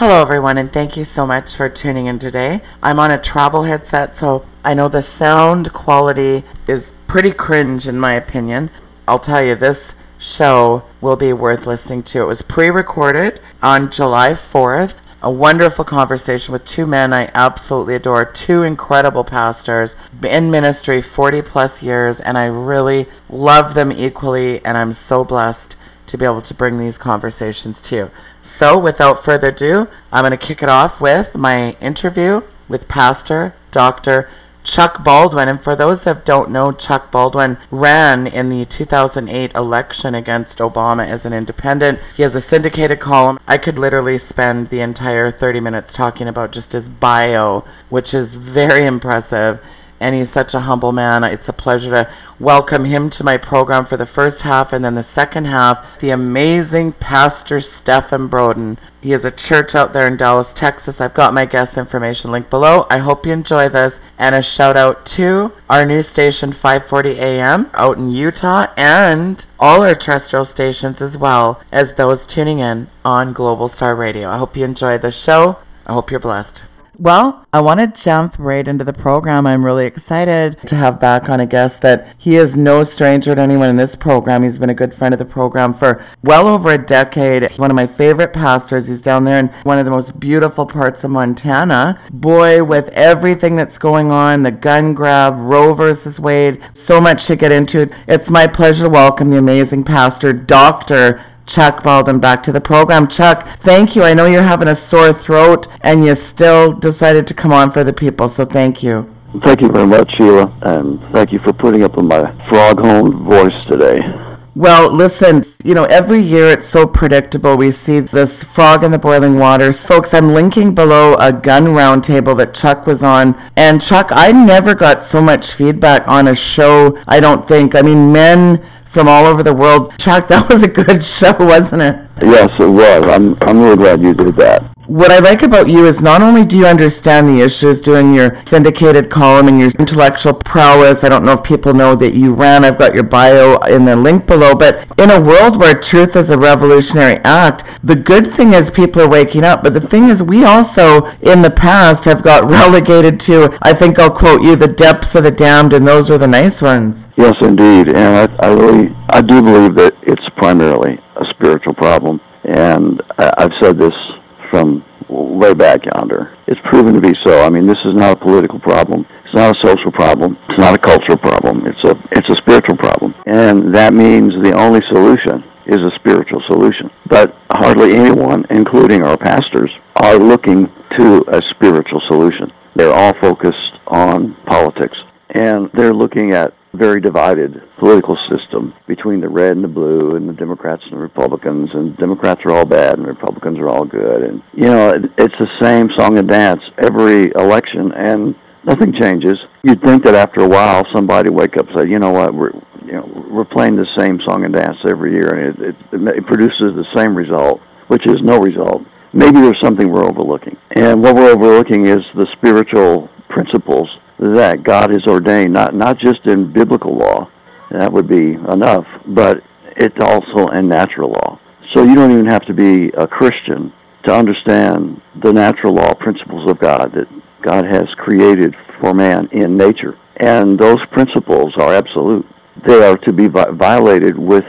Hello, everyone, and thank you so much for tuning in today. I'm on a travel headset, so I know the sound quality is pretty cringe, in my opinion. I'll tell you, this show will be worth listening to. It was pre recorded on July 4th. A wonderful conversation with two men I absolutely adore, two incredible pastors in ministry 40 plus years, and I really love them equally, and I'm so blessed to be able to bring these conversations to you. So, without further ado, I'm going to kick it off with my interview with Pastor Dr. Chuck Baldwin. And for those that don't know, Chuck Baldwin ran in the 2008 election against Obama as an independent. He has a syndicated column. I could literally spend the entire 30 minutes talking about just his bio, which is very impressive and he's such a humble man. It's a pleasure to welcome him to my program for the first half, and then the second half, the amazing Pastor Stephen Broden. He has a church out there in Dallas, Texas. I've got my guest information link below. I hope you enjoy this, and a shout out to our new station, 540 AM, out in Utah, and all our terrestrial stations as well as those tuning in on Global Star Radio. I hope you enjoy the show. I hope you're blessed. Well, I want to jump right into the program. I'm really excited to have back on a guest that he is no stranger to anyone in this program. He's been a good friend of the program for well over a decade. He's one of my favorite pastors. He's down there in one of the most beautiful parts of Montana. Boy, with everything that's going on, the gun grab, Roe versus Wade, so much to get into. It's my pleasure to welcome the amazing pastor, Dr. Chuck Baldwin back to the program. Chuck, thank you. I know you're having a sore throat and you still decided to come on for the people, so thank you. Thank you very much, Sheila, and thank you for putting up with my frog-horn voice today. Well, listen, you know, every year it's so predictable. We see this frog in the boiling water. Folks, I'm linking below a gun roundtable that Chuck was on. And Chuck, I never got so much feedback on a show, I don't think. I mean, men from all over the world. Chuck, that was a good show, wasn't it? Yes, it was. I'm I'm really glad you did that. What I like about you is not only do you understand the issues doing your syndicated column and your intellectual prowess. I don't know if people know that you ran. I've got your bio in the link below. But in a world where truth is a revolutionary act, the good thing is people are waking up. But the thing is, we also in the past have got relegated to. I think I'll quote you: "The depths of the damned," and those were the nice ones. Yes, indeed, and I, I really I do believe that it's primarily a spiritual problem, and I've said this from way back yonder. It's proven to be so. I mean, this is not a political problem. It's not a social problem. It's not a cultural problem. It's a it's a spiritual problem, and that means the only solution is a spiritual solution. But hardly anyone, including our pastors, are looking to a spiritual solution. They're all focused on politics, and they're looking at very divided political system between the red and the blue and the Democrats and the Republicans and Democrats are all bad and Republicans are all good and you know it, it's the same song and dance every election and nothing changes. You'd think that after a while somebody wake up and say, you know what, we're you know we're playing the same song and dance every year and it, it, it produces the same result, which is no result. Maybe there's something we're overlooking, and what we're overlooking is the spiritual principles that God has ordained, not not just in biblical law, that would be enough, but it's also in natural law. So you don't even have to be a Christian to understand the natural law principles of God that God has created for man in nature. And those principles are absolute. They are to be vi- violated with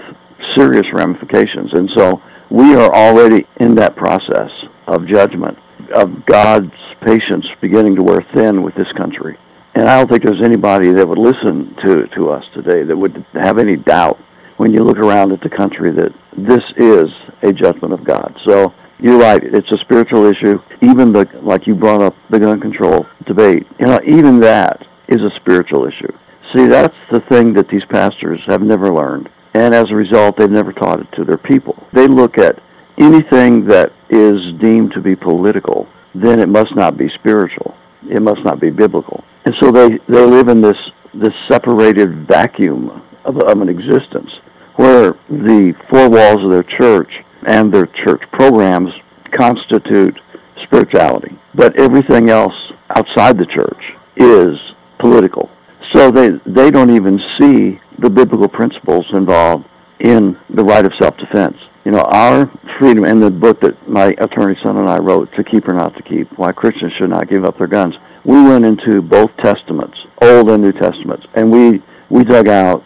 serious ramifications. And so we are already in that process of judgment, of God's patience beginning to wear thin with this country. And I don't think there's anybody that would listen to to us today that would have any doubt when you look around at the country that this is a judgment of God. So you're right; it's a spiritual issue. Even the like you brought up the gun control debate. You know, even that is a spiritual issue. See, that's the thing that these pastors have never learned, and as a result, they've never taught it to their people. They look at anything that is deemed to be political, then it must not be spiritual. It must not be biblical and so they they live in this this separated vacuum of, of an existence where the four walls of their church and their church programs constitute spirituality, but everything else outside the church is political. So they they don't even see the biblical principles involved in the right of self-defense. You know, our freedom in the book that my attorney son and I wrote, To Keep or Not to Keep, Why Christians Should Not Give Up Their Guns, we went into both testaments, Old and New Testaments, and we, we dug out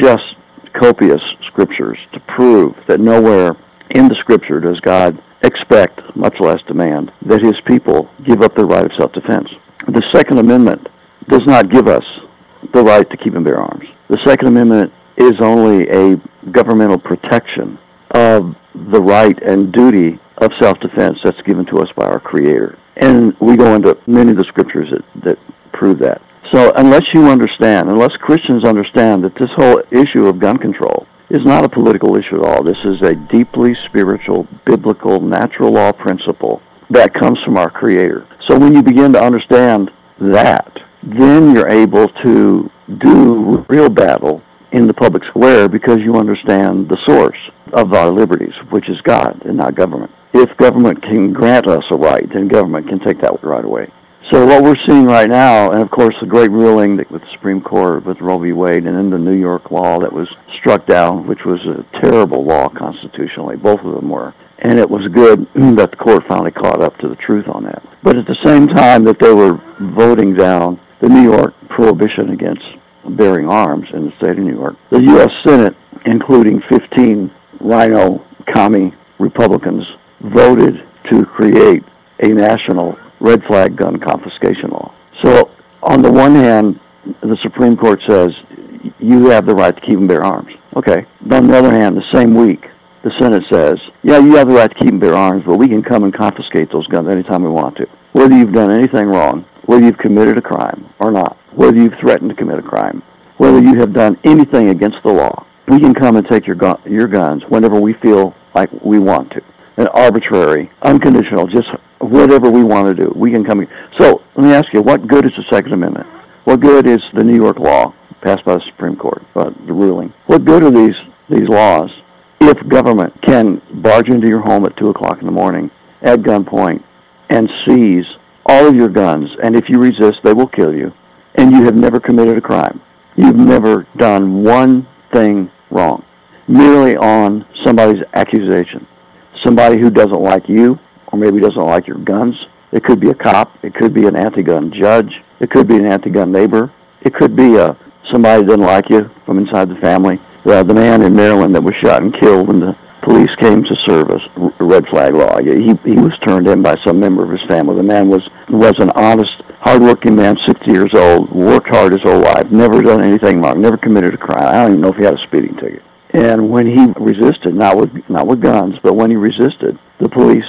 just copious scriptures to prove that nowhere in the scripture does God expect, much less demand, that his people give up their right of self-defense. The Second Amendment does not give us the right to keep and bear arms. The Second Amendment is only a governmental protection of the right and duty of self-defense that's given to us by our Creator. And we go into many of the scriptures that, that prove that. So unless you understand, unless Christians understand that this whole issue of gun control is not a political issue at all, this is a deeply spiritual, biblical, natural law principle that comes from our Creator. So when you begin to understand that, then you're able to do real battle in the public square because you understand the source of our liberties, which is God and not government. If government can grant us a right, then government can take that right away. So what we're seeing right now, and of course the great ruling with the Supreme Court with Roe v. Wade, and then the New York law that was struck down, which was a terrible law constitutionally, both of them were. And it was good that the court finally caught up to the truth on that. But at the same time that they were voting down the New York prohibition against bearing arms in the state of New York, the U.S. Senate, including 15 RINO commie Republicans, voted to create a national red flag gun confiscation law. So, on the one hand, the Supreme Court says you have the right to keep and bear arms. Okay. But on the other hand, the same week, the Senate says, yeah, you have the right to keep and bear arms, but we can come and confiscate those guns anytime we want to. Whether you've done anything wrong, whether you've committed a crime or not, whether you've threatened to commit a crime, whether you have done anything against the law, we can come and take your, gun, your guns whenever we feel like we want to. And arbitrary, unconditional, just whatever we want to do. We can come. So let me ask you, what good is the Second Amendment? What good is the New York law passed by the Supreme Court, uh, the ruling? What good are these these laws if government can barge into your home at two o'clock in the morning at gunpoint and seize all of your guns, and if you resist, they will kill you, and you have never committed a crime. You've never done one thing wrong, merely on somebody's accusation. Somebody who doesn't like you, or maybe doesn't like your guns. It could be a cop. It could be an anti-gun judge. It could be an anti-gun neighbor. It could be a somebody that doesn't like you from inside the family. Uh, the man in Maryland that was shot and killed in the police came to service red flag law. He he was turned in by some member of his family. The man was was an honest, hardworking man, 60 years old, worked hard his whole life, never done anything wrong, never committed a crime. I don't even know if he had a speeding ticket. And when he resisted, not with not with guns, but when he resisted, the police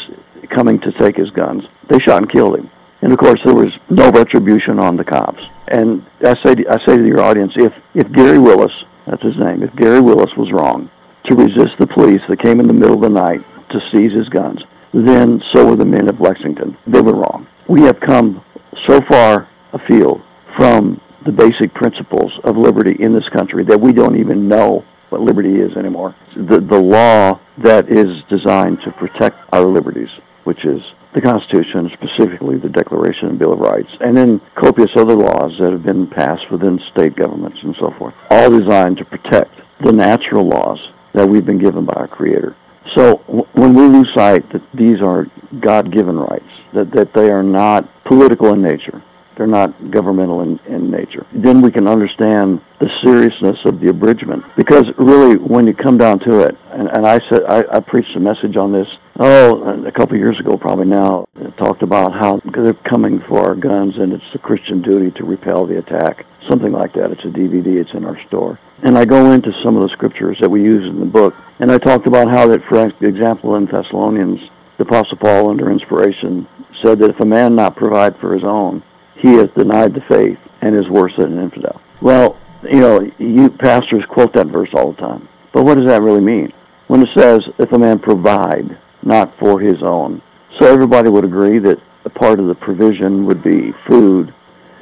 coming to take his guns, they shot and killed him. And of course, there was no retribution on the cops. And I say to, I say to your audience, if if Gary Willis, that's his name, if Gary Willis was wrong to resist the police that came in the middle of the night to seize his guns, then so were the men of Lexington. They were wrong. We have come so far afield from the basic principles of liberty in this country that we don't even know what liberty is anymore. The, the law that is designed to protect our liberties, which is the Constitution, specifically the Declaration and Bill of Rights, and then copious other laws that have been passed within state governments and so forth, all designed to protect the natural laws that we've been given by our Creator. So when we lose sight that these are God-given rights, that, that they are not political in nature, they're not governmental in, in nature. Then we can understand the seriousness of the abridgment. Because really, when you come down to it, and, and I said I, I preached a message on this oh a couple of years ago probably now. Talked about how they're coming for our guns, and it's the Christian duty to repel the attack. Something like that. It's a DVD. It's in our store. And I go into some of the scriptures that we use in the book, and I talked about how that, for example, in Thessalonians, the Apostle Paul, under inspiration, said that if a man not provide for his own, he has denied the faith and is worse than an infidel. Well, you know, you pastors quote that verse all the time. But what does that really mean? When it says, if a man provide not for his own. So everybody would agree that a part of the provision would be food,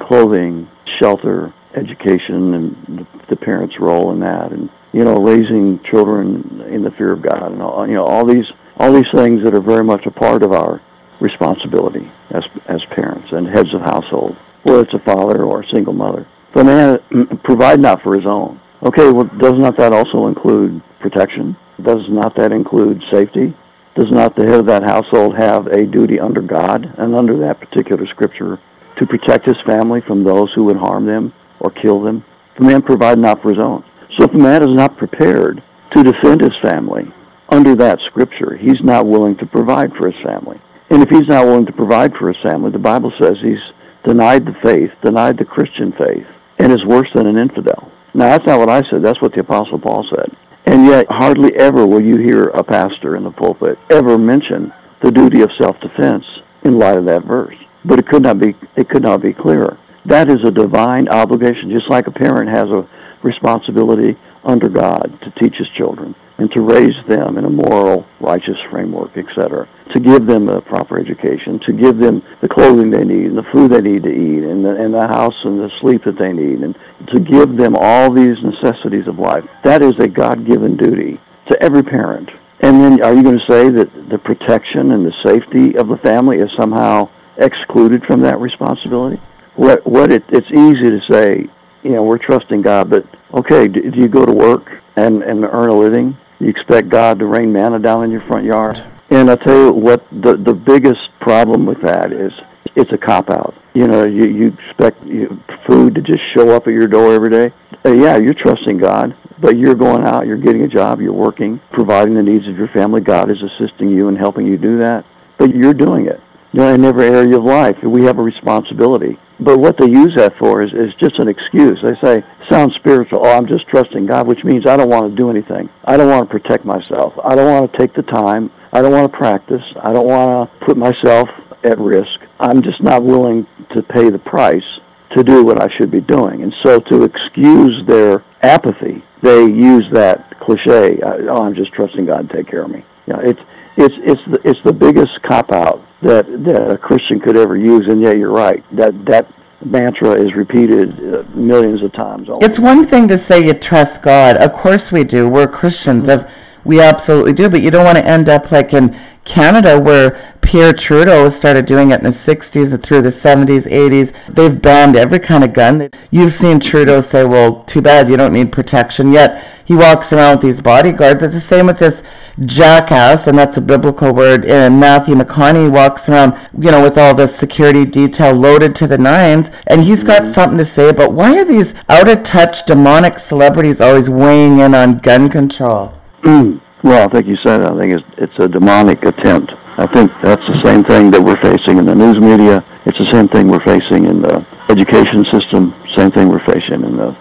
clothing, shelter, education, and the parents' role in that, and you know, raising children in the fear of God, and you know, all these all these things that are very much a part of our responsibility as as parents and heads of household, whether it's a father or a single mother. The man provide not for his own. Okay, well, does not that also include protection? does not that include safety? Does not the head of that household have a duty under God and under that particular scripture to protect his family from those who would harm them or kill them? The man provide not for his own. So if a man is not prepared to defend his family under that scripture, he's not willing to provide for his family. And if he's not willing to provide for his family, the Bible says he's denied the faith, denied the Christian faith, and is worse than an infidel. Now, that's not what I said. That's what the Apostle Paul said. And yet, hardly ever will you hear a pastor in the pulpit ever mention the duty of self-defense in light of that verse. But it could not be it could not be clearer. That is a divine obligation, just like a parent has a responsibility under God to teach his children and to raise them in a moral, righteous framework, etc. To give them a proper education, to give them the clothing they need, and the food they need to eat, and the, and the house and the sleep that they need, and to give them all these necessities of life. That is a God-given duty to every parent. And then are you going to say that the protection and the safety of the family is somehow excluded from that responsibility? What, what it, it's easy to say, you know, we're trusting God, but okay, do, do you go to work and, and earn a living? You expect God to rain manna down in your front yard? And I tell you what, the the biggest problem with that is it's a cop out. You know, you you expect food to just show up at your door every day. Uh, yeah, you're trusting God, but you're going out, you're getting a job, you're working, providing the needs of your family. God is assisting you and helping you do that, but you're doing it. You know, in every area of life, we have a responsibility. But what they use that for is, is just an excuse. They say, sounds spiritual. Oh, I'm just trusting God, which means I don't want to do anything. I don't want to protect myself. I don't want to take the time. I don't want to practice. I don't want to put myself at risk. I'm just not willing to pay the price to do what I should be doing. And so to excuse their apathy, they use that cliche, oh, I'm just trusting God to take care of me. You know, it's, it's, it's, the, it's the biggest cop-out that, that a Christian could ever use, and yeah, you're right. That, that mantra is repeated uh, millions of times. It's one thing to say you trust God. Of course we do. We're Christians. Mm-hmm. We absolutely do. But you don't want to end up like in Canada where Pierre Trudeau started doing it in the 60s and through the 70s, 80s. They've banned every kind of gun. You've seen Trudeau say, well, too bad, you don't need protection. Yet he walks around with these bodyguards. It's the same with this jackass, and that's a biblical word, and Matthew McConaughey walks around, you know, with all the security detail loaded to the nines, and he's got mm-hmm. something to say about why are these out of touch demonic celebrities always weighing in on gun control? Mm. Well, I think you said it. I think it's, it's a demonic attempt. I think that's the same thing that we're facing in the news media. It's the same thing we're facing in the education system. Same thing we're facing in the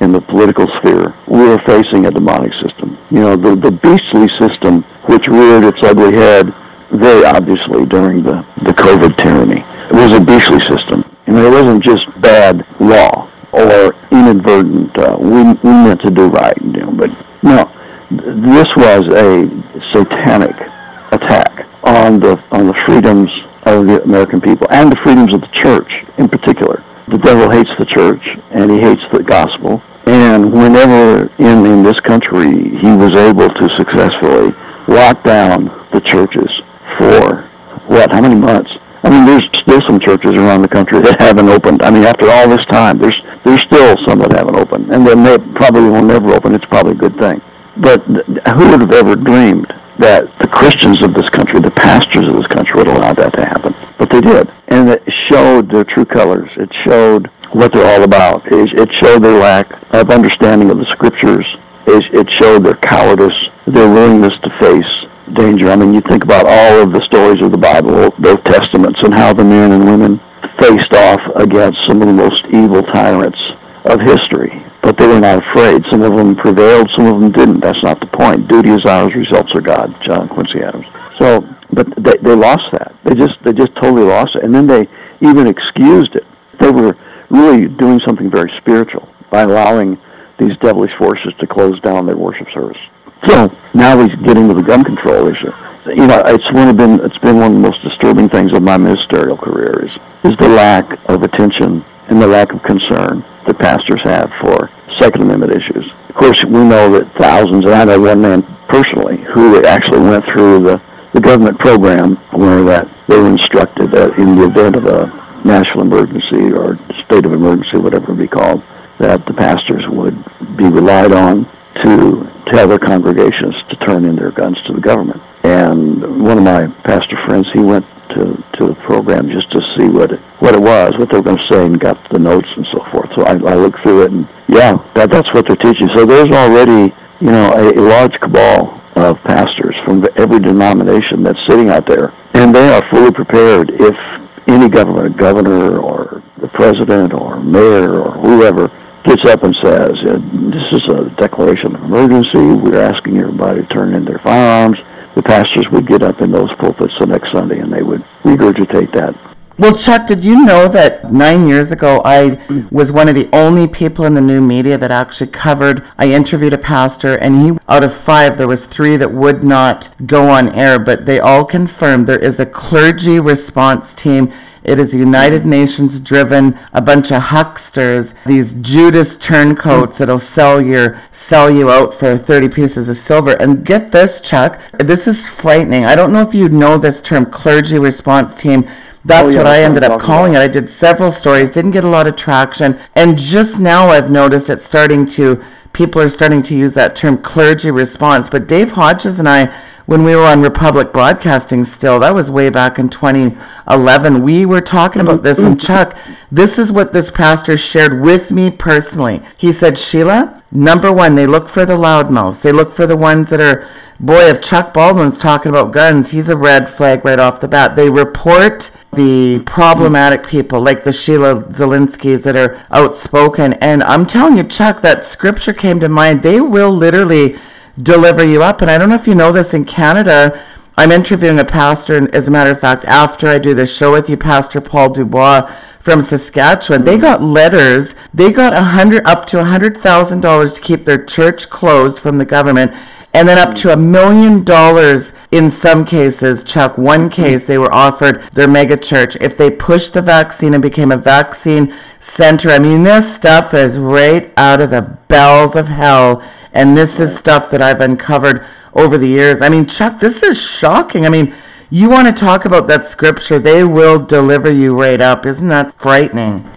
in the political sphere. We are facing a demonic system. You know, the, the beastly system which reared its ugly head very obviously during the, the COVID tyranny. It was a beastly system. I mean, it wasn't just bad law or inadvertent, uh, we, we meant to do right, you know, but no, this was a satanic attack on the, on the freedoms of the American people and the freedoms of the church in particular the devil hates the church and he hates the gospel. And whenever in, in this country he was able to successfully lock down the churches for what, how many months? I mean, there's still some churches around the country that haven't opened. I mean, after all this time, there's there's still some that haven't opened, and then they probably will never open. It's probably a good thing. But who would have ever dreamed that the Christians of this country, the pastors of this country, would allow that to happen. But they did. And it showed their true colors. It showed what they're all about. It showed their lack of understanding of the scriptures. It showed their cowardice, their willingness to face danger. I mean, you think about all of the stories of the Bible, both testaments, and how the men and women faced off against some of the most evil tyrants of history but they were not afraid. Some of them prevailed, some of them didn't. That's not the point. Duty is ours, results are God. John Quincy Adams. So, but they, they lost that. They just they just totally lost it, and then they even excused it. They were really doing something very spiritual by allowing these devilish forces to close down their worship service. So now we get into the gun control issue. You know, it's one of been it's been one of the most disturbing things of my ministerial career is is the lack of attention and the lack of concern that pastors have for Second Amendment issues. Of course, we know that thousands, and I know one man personally who actually went through the, the government program where that they were instructed that in the event of a national emergency or state of emergency, whatever it be called, that the pastors would be relied on to tell their congregations to turn in their guns to the government. And one of my pastor friends, he went to to the program just to see what it, what it was, what they were going to say, and got the notes and so forth. So I, I looked through it, and yeah, that that's what they're teaching. So there's already you know a, a large cabal of pastors from every denomination that's sitting out there, and they are fully prepared if any government, governor or the president or mayor or whoever gets up and says, this is a declaration of emergency, we're asking everybody to turn in their firearms, the pastors would get up in those pulpits the next Sunday and they would regurgitate that well, Chuck, did you know that nine years ago I was one of the only people in the new media that actually covered? I interviewed a pastor, and he, out of five, there was three that would not go on air, but they all confirmed there is a clergy response team. It is United Nations driven, a bunch of hucksters, these Judas turncoats that'll sell your sell you out for 30 pieces of silver. And get this, Chuck, this is frightening. I don't know if you know this term, clergy response team that's oh, yeah, what I ended up calling about. it. I did several stories, didn't get a lot of traction, and just now I've noticed it's starting to people are starting to use that term clergy response. But Dave Hodges and I, when we were on Republic Broadcasting still, that was way back in 2011, we were talking about this. And Chuck, this is what this pastor shared with me personally. He said, Sheila, number one, they look for the loudmouths. They look for the ones that are, boy, if Chuck Baldwin's talking about guns, he's a red flag right off the bat. They report the problematic people like the Sheila Zilinsky's that are outspoken. And I'm telling you, Chuck, that scripture came to mind. They will literally deliver you up. And I don't know if you know this in Canada. I'm interviewing a pastor, and as a matter of fact, after I do this show with you, Pastor Paul Dubois from Saskatchewan, they got letters. They got a hundred up to a hundred thousand dollars to keep their church closed from the government, and then up to a million dollars in some cases, Chuck, one case, they were offered their mega church. If they pushed the vaccine and became a vaccine center, I mean, this stuff is right out of the bells of hell. And this is stuff that I've uncovered over the years. I mean, Chuck, this is shocking. I mean, you want to talk about that scripture, they will deliver you right up. Isn't that frightening?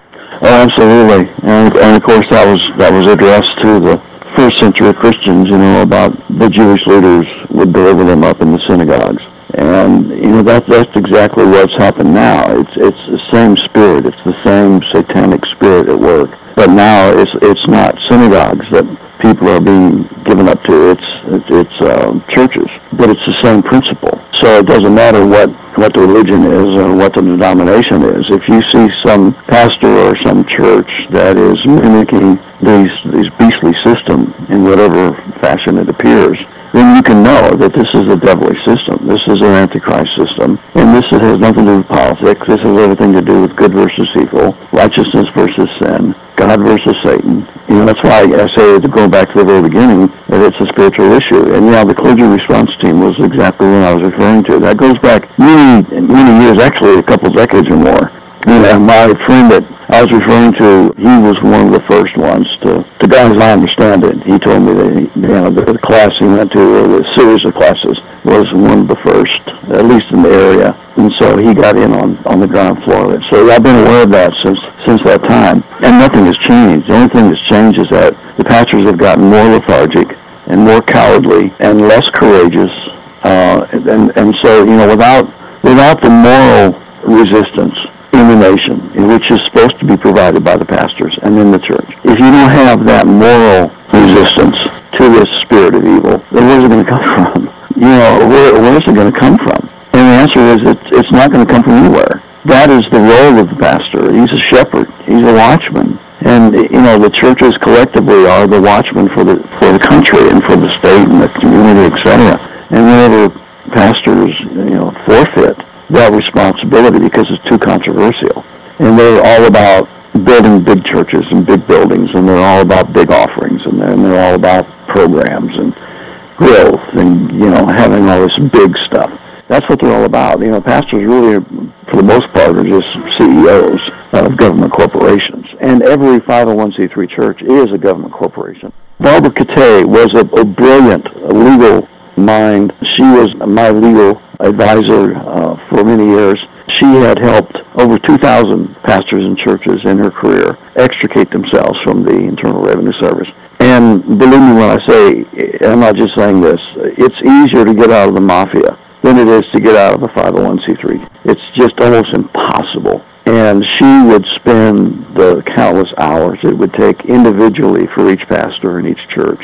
Oh, absolutely. And, and of course, that was that was addressed to the first century Christians, you know, about the Jewish leaders would deliver them up in the synagogues. And you know that that's exactly what's happened now. It's it's the same spirit. It's the same satanic spirit at work. But now it's it's not synagogues that people are being given up to. It's it's, it's um, churches. But it's the same principle. So it doesn't matter what what the religion is or what the denomination is. If you see some pastor or some church that is mimicking these these beastly system in whatever fashion it appears, then you can know that this is a devilish system. This is an antichrist system, and this has nothing to do with politics. This has everything to do with good versus evil, righteousness versus sin, God versus Satan. You know, that's why I say to go back to the very beginning that it's a spiritual issue. And yeah, the clergy response team was exactly what I was referring to. That goes back many, many years, actually a couple decades or more. And my friend that I was referring to, he was one of the first ones to, to guys I understand it. He told me that he, you know, the, the class he went to, or the series of classes, was one of the first, at least in the area. And so he got in on, on the ground floor of it. So I've been aware of that since, since that time. And nothing has changed. The only thing that's changed is that the pastors have gotten more lethargic and more cowardly and less courageous. Uh, and, and so, you know, without, without the moral resistance in which is supposed to be provided by the pastors and in the church. If you don't have that moral resistance to this spirit of evil, then where's it going to come from? You know, where, where's it going to come from? And the answer is it's, it's not going to come from anywhere. That is the role of the pastor. He's a shepherd. He's a watchman. And you know the churches collectively are the watchmen for the for the country and for the state and the community, etc. And whenever pastors you know forfeit that responsibility because it's too controversial. And they're all about building big churches and big buildings, and they're all about big offerings, and they're, and they're all about programs and growth, and you know having all this big stuff. That's what they're all about. You know, pastors really, for the most part, are just CEOs of government corporations, and every 501c3 church is a government corporation. Barbara Catay was a, a brilliant legal mind. She was my legal advisor uh, for many years. She had helped over 2,000 pastors and churches in her career extricate themselves from the Internal Revenue Service. And believe me when I say, I'm not just saying this, it's easier to get out of the mafia than it is to get out of the 501c3. It's just almost impossible. And she would spend the countless hours it would take individually for each pastor in each church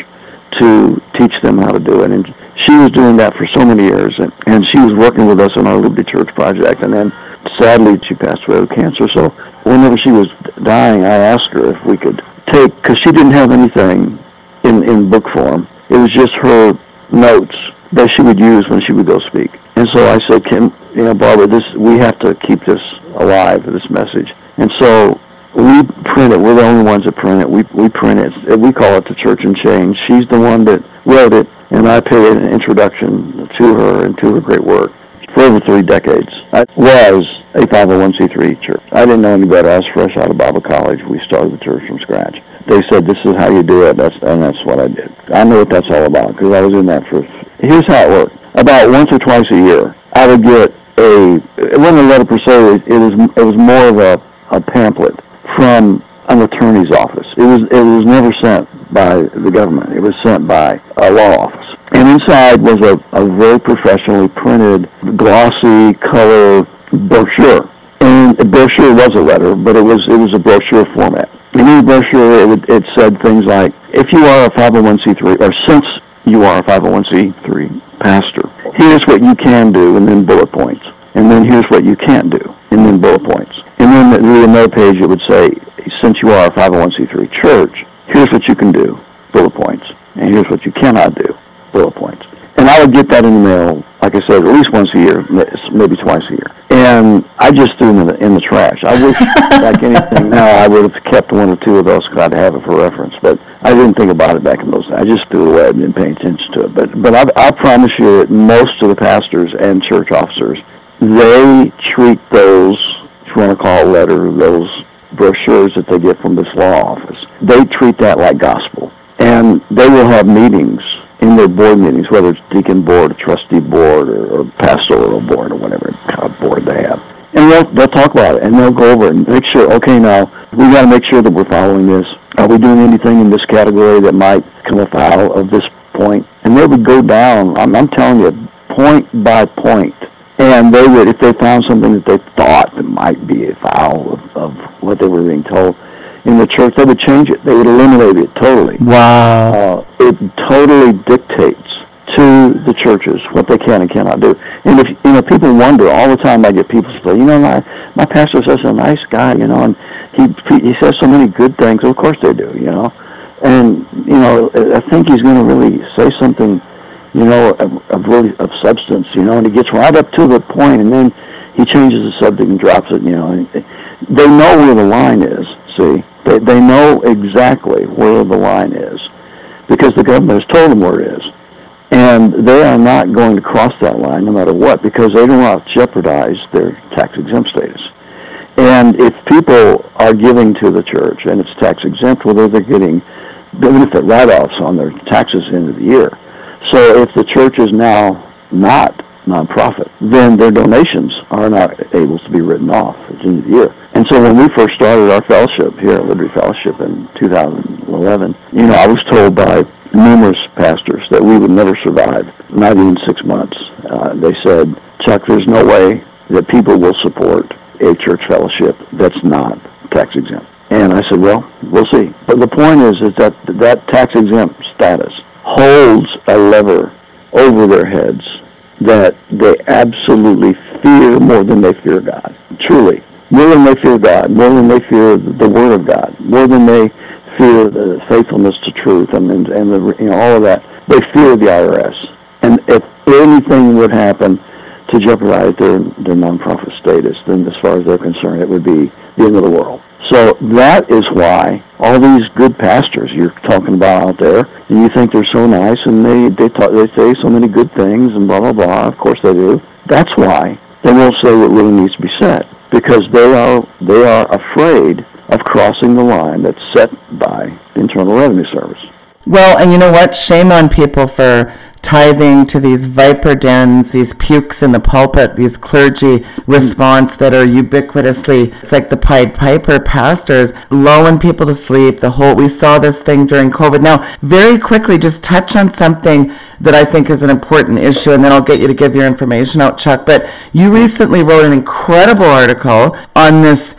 to teach them how to do it. And she was doing that for so many years, and, and she was working with us on our Liberty Church project. And then, sadly, she passed away with cancer. So whenever she was dying, I asked her if we could take, because she didn't have anything in in book form. It was just her notes that she would use when she would go speak. And so I said, "Kim, you know, Barbara, this we have to keep this alive, this message." And so we print it. We're the only ones that print it. We we print it. We call it the Church and Change. She's the one that wrote it, and I paid an introduction to her and to her great work for over three decades. I was a 501c3 church. I didn't know any better. I was fresh out of Bible college. We started the church from scratch. They said, "This is how you do it." That's and that's what I did. I know what that's all about because I was in that for. Here's how it worked. About once or twice a year, I would get a. It wasn't a letter per se. It was. It was more of a, a pamphlet from an attorney's office. It was. It was never sent by the government. It was sent by a law office. And inside was a, a very professionally printed, glossy color brochure. And the brochure was a letter, but it was it was a brochure format. In the brochure, it, it said things like, if you are a 501c3, or since you are a 501c3 pastor, here's what you can do, and then bullet points. And then here's what you can't do, and then bullet points. And then the another page, it would say, since you are a 501c3 church, here's what you can do, bullet points. And here's what you cannot do, bullet points. And I would get that in the mail, like I said, at least once a year, maybe twice a year. And I just threw them in the, in the trash. I wish, like anything now, I would have kept one or two of those because I'd have it for reference. But I didn't think about it back in those days. I just threw it away and didn't pay attention to it. But but I, I promise you that most of the pastors and church officers, they treat those, if you want to call it letter, those brochures that they get from this law office, they treat that like gospel. And they will have meetings in their board meetings, whether it's deacon board, trustee board, or, or pastoral board, or whatever kind of board they have. And they'll, they'll talk about it, and they'll go over and make sure, okay, now, we got to make sure that we're following this. Are we doing anything in this category that might come afoul of this point? And they would go down, I'm, I'm telling you, point by point. And they would, if they found something that they thought that might be a foul of, of what they were being told, in the church, they would change it. They would eliminate it totally. Wow. Uh, it totally dictates to the churches what they can and cannot do. And if you know, people wonder all the time. I get people say, you know, my my pastor says a nice guy, you know, and he he says so many good things. Of course they do, you know. And you know, I think he's going to really say something, you know, of, of really of substance, you know. And he gets right up to the point, and then he changes the subject and drops it, you know. And they know where the line is. See, they, they know exactly where the line is because the government has told them where it is. And they are not going to cross that line no matter what because they don't want to jeopardize their tax exempt status. And if people are giving to the church and it's tax exempt, well, they're getting benefit write-offs on their taxes at the end of the year. So if the church is now not nonprofit, then their donations are not able to be written off at the end of the year. And so when we first started our fellowship here at Liberty Fellowship in 2011, you know, I was told by numerous pastors that we would never survive, not even six months. Uh, they said, Chuck, there's no way that people will support a church fellowship that's not tax exempt. And I said, well, we'll see. But the point is, is that that tax exempt status holds a lever over their heads that they absolutely fear more than they fear God. Truly. More than they fear God, more than they fear the Word of God, more than they fear the faithfulness to truth and, and, and the, you know, all of that. They fear the IRS. And if anything would happen to jeopardize their, their nonprofit status, then as far as they're concerned, it would be the end of the world. So that is why all these good pastors you're talking about out there, and you think they're so nice, and they they talk, they say so many good things, and blah blah blah. Of course they do. That's why they won't say what really needs to be said because they are they are afraid of crossing the line that's set by the Internal Revenue Service. Well, and you know what? Shame on people for tithing to these viper dens, these pukes in the pulpit, these clergy response that are ubiquitously, it's like the Pied Piper pastors, lulling people to sleep. The whole, we saw this thing during COVID. Now, very quickly, just touch on something that I think is an important issue, and then I'll get you to give your information out, Chuck. But you recently wrote an incredible article on this.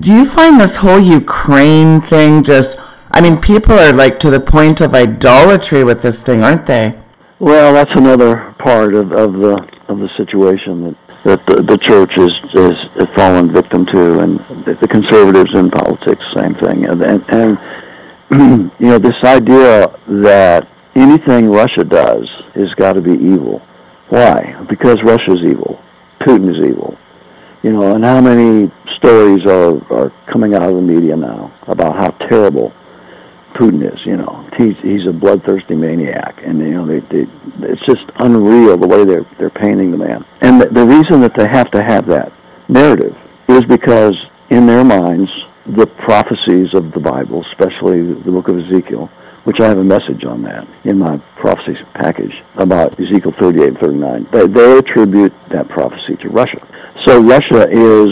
Do you find this whole Ukraine thing just I mean, people are like to the point of idolatry with this thing, aren't they? Well, that's another part of, of the of the situation that that the, the church is is fallen victim to, and the conservatives in politics, same thing, and and, and you know this idea that anything Russia does has got to be evil. Why? Because Russia's evil. Putin is evil. You know, and how many stories are are coming out of the media now about how terrible Putin is. You know, he's he's a bloodthirsty maniac, and you know they, they it's just unreal the way they're they're painting the man. And the, the reason that they have to have that narrative is because in their minds the prophecies of the Bible, especially the book of Ezekiel, which I have a message on that in my prophecy package about Ezekiel 38 and 39. They, they attribute that prophecy to Russia. So Russia is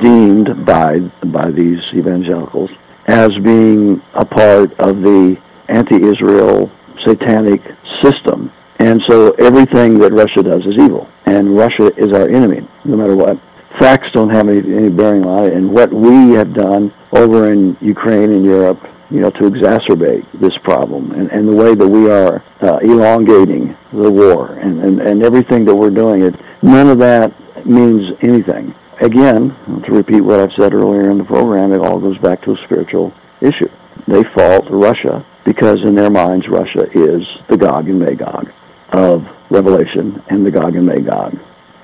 deemed by by these evangelicals as being a part of the anti-Israel satanic system. And so everything that Russia does is evil. And Russia is our enemy, no matter what. Facts don't have any, any bearing on it. And what we have done over in Ukraine and Europe, you know, to exacerbate this problem and, and the way that we are uh, elongating the war and, and, and everything that we're doing, it, none of that means anything again, to repeat what I've said earlier in the program, it all goes back to a spiritual issue. They fault Russia because in their minds Russia is the Gog and Magog of Revelation and the Gog and Magog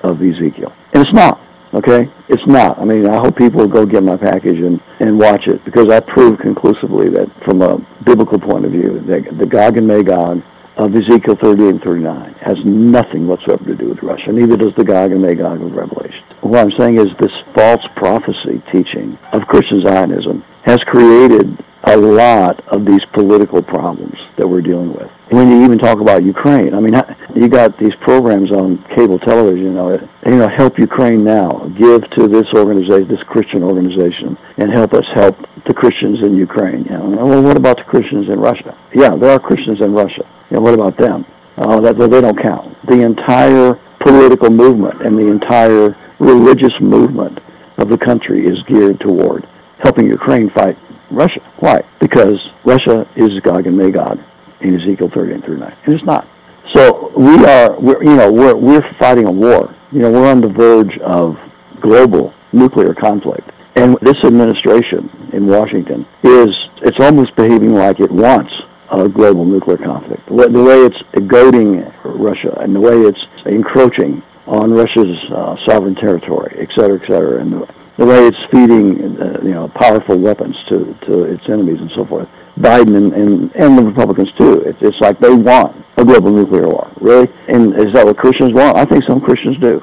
of Ezekiel. And it's not, okay? It's not. I mean, I hope people go get my package and, and watch it because I prove conclusively that from a biblical point of view, the, the Gog and Magog of Ezekiel 38 and 39 has nothing whatsoever to do with Russia. Neither does the Gog and Magog of Revelation. What I'm saying is this false prophecy teaching of Christian Zionism has created a lot of these political problems that we're dealing with. When you even talk about Ukraine, I mean, you got these programs on cable television, you know, you know, help Ukraine now, give to this organization, this Christian organization, and help us help the Christians in Ukraine. You know, well, what about the Christians in Russia? Yeah, there are Christians in Russia. You know, what about them? Uh, that they don't count. The entire political movement and the entire religious movement of the country is geared toward helping Ukraine fight Russia. Why? Because Russia is Gog and Magog in Ezekiel 30 and 39, and it's not. So we are, we're, you know, we're we're fighting a war. You know, we're on the verge of global nuclear conflict, and this administration in Washington is it's almost behaving like it wants a global nuclear conflict. The way it's goading Russia and the way it's encroaching on Russia's uh, sovereign territory, et cetera, et cetera, and the, way it's feeding, uh, you know, powerful weapons to, to its enemies and so forth. Biden and, and, and the Republicans too. It's, it's like they want a global nuclear war. Really? And is that what Christians want? I think some Christians do.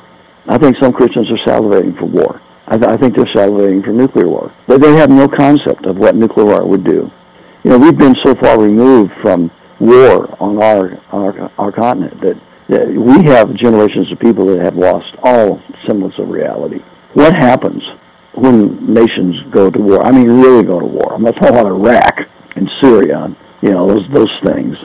I think some Christians are salivating for war. I, th- I think they're salivating for nuclear war. But they have no concept of what nuclear war would do. You know, we've been so far removed from war on our our, our continent that we have generations of people that have lost all semblance of reality. What happens when nations go to war? I mean, really go to war. I'm not talking about Iraq and Syria, you know, those those things.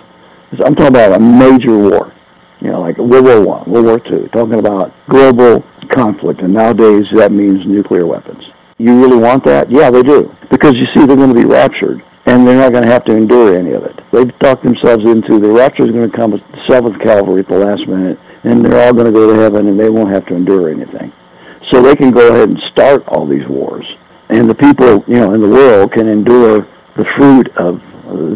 I'm talking about a major war, you know, like World War One, World War Two. Talking about global conflict, and nowadays that means nuclear weapons. You really want that? Yeah, they do, because you see, they're going to be raptured and they're not going to have to endure any of it. They've talked themselves into the rapture is going to come at the seventh Calvary at the last minute, and they're all going to go to heaven, and they won't have to endure anything. So they can go ahead and start all these wars, and the people, you know, in the world can endure the fruit of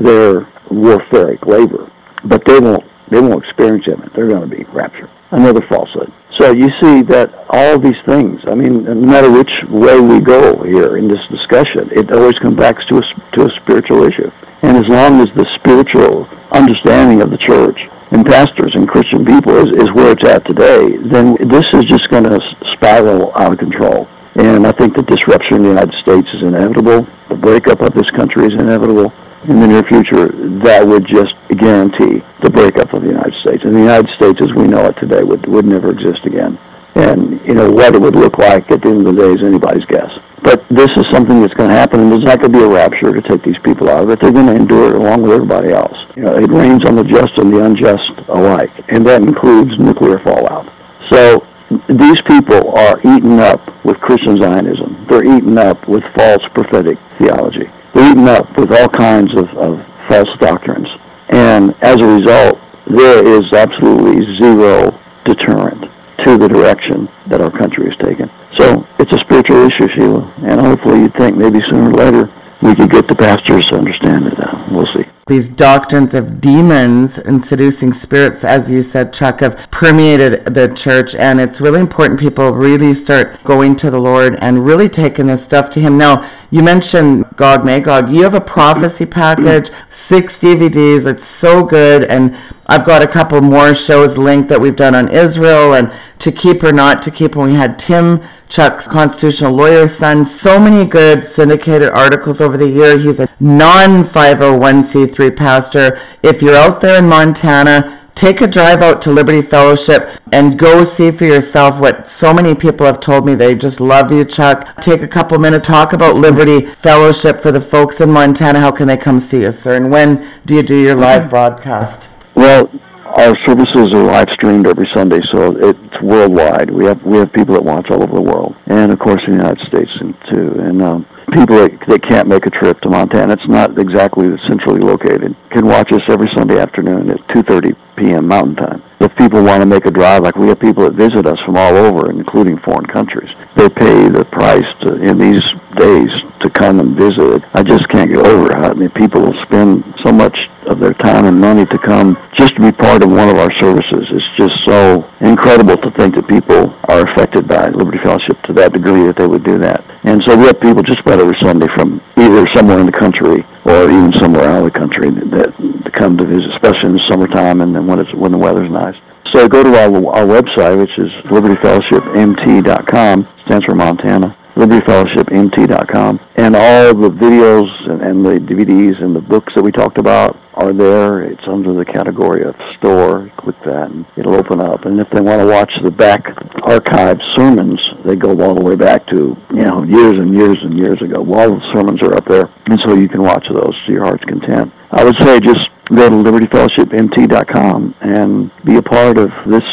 their warfaric labor, but they won't. They won't experience heaven. They're going to be raptured. Another falsehood. So you see that all these things, I mean, no matter which way we go here in this discussion, it always comes back to a, to a spiritual issue. And as long as the spiritual understanding of the church and pastors and Christian people is, is where it's at today, then this is just going to spiral out of control. And I think the disruption in the United States is inevitable. The breakup of this country is inevitable. In the near future, that would just guarantee the breakup of the United States. And the United States, as we know it today, would would never exist again. And you know what it would look like at the end of the day is anybody's guess. But this is something that's going to happen, and there's not going to be a rapture to take these people out of it. They're going to endure it along with everybody else. You know, it rains on the just and the unjust alike, and that includes nuclear fallout. So these people are eaten up with Christian Zionism. They're eaten up with false prophetic theology. Eaten up with all kinds of, of false doctrines. And as a result, there is absolutely zero deterrent to the direction that our country has taken. So it's a spiritual issue, Sheila, and hopefully you'd think maybe sooner or later we could get the pastors to understand it. Uh, we'll see. These doctrines of demons and seducing spirits, as you said, Chuck, have permeated the church, and it's really important people really start going to the Lord and really taking this stuff to Him. Now, you mentioned Gog Magog. You have a prophecy package, six DVDs. It's so good, and I've got a couple more shows linked that we've done on Israel and to keep or not to keep. When we had Tim Chuck's constitutional lawyer son. So many good syndicated articles over the year. He's a non 501c3 pastor. If you're out there in Montana, take a drive out to Liberty Fellowship and go see for yourself what so many people have told me. They just love you, Chuck. Take a couple minutes, talk about Liberty Fellowship for the folks in Montana. How can they come see us, sir? And when do you do your live broadcast? Well, our services are live streamed every Sunday, so it's worldwide. We have we have people that watch all over the world, and of course in the United States too. And um, people that, that can't make a trip to Montana, it's not exactly centrally located, can watch us every Sunday afternoon at 2:30 p.m. Mountain Time. If people want to make a drive, like we have people that visit us from all over, including foreign countries, they pay the price to, in these days to come and visit. I just can't get over it. I mean, people spend so much of their time and money to come just to be part of one of our services. It's just so incredible to think that people are affected by Liberty Fellowship to that degree that they would do that. And so we have people just about every Sunday from either somewhere in the country or even somewhere out of the country that, that come to visit, especially in the summertime and then when it's when the weather's nice. So go to our, our website, which is libertyfellowshipmt.com, stands for Montana libertyfellowshipmt.com. And all the videos and, and, the DVDs and the books that we talked about are there. It's under the category of store. Click that and it'll open up. And if they want to watch the back archive sermons, they go all the way back to, you know, years and years and years ago. All the sermons are up there. And so you can watch those to your heart's content. I would say just go to libertyfellowshipmt.com and be a part of this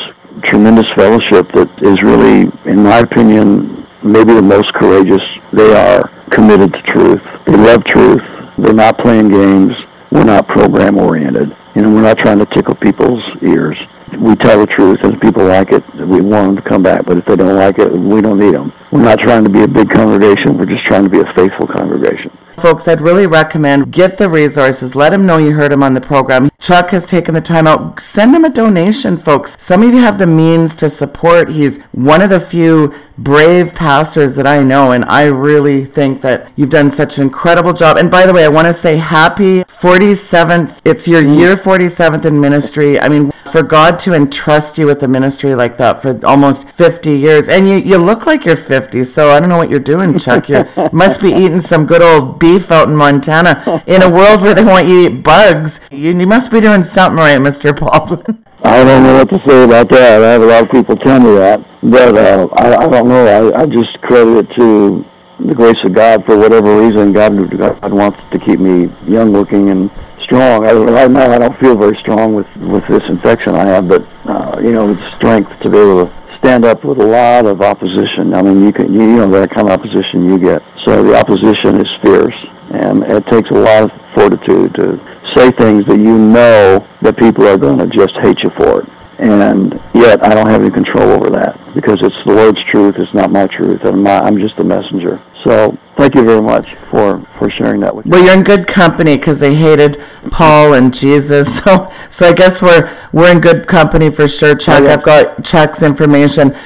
tremendous fellowship that is really, in my opinion, maybe the most courageous. They are committed to truth. They love truth. They're not playing games. We're not program oriented. You know, we're not trying to tickle people's ears. We tell the truth, and if people like it, we want them to come back. But if they don't like it, we don't need them. We're not trying to be a big congregation. We're just trying to be a faithful congregation. Folks, I'd really recommend get the resources. Let him know you heard him on the program. Chuck has taken the time out. Send him a donation, folks. Some of you have the means to support. He's one of the few brave pastors that I know, and I really think that you've done such an incredible job. And by the way, I want to say happy 47th. It's your year 47th in ministry. I mean, for God to entrust you with a ministry like that for almost 50 years, and you, you look like you're 50, so I don't know what you're doing, Chuck. You must be eating some good old beef out in Montana. In a world where they want you to eat bugs, you, you must be doing something right, Mr. Baldwin. I don't know what to say about that. I have a lot of people tell me that, but uh, I, I don't know. I, I just credit it to the grace of God for whatever reason. God, God wants to keep me young looking and strong. I, right now, I don't feel very strong with with this infection I have, but uh, you know, the strength to be able to stand up with a lot of opposition. I mean, you can you know that kind of opposition you get. So the opposition is fierce, and it takes a lot of fortitude to say things that you know that people are going to just hate you for it. And yet, I don't have any control over that because it's the Lord's truth. It's not my truth, and my, I'm just a messenger. So, thank you very much for, for sharing that with me. Well, you're in good company because they hated Paul and Jesus. So, so I guess we're we're in good company for sure. Chuck, oh, I've got Chuck's information.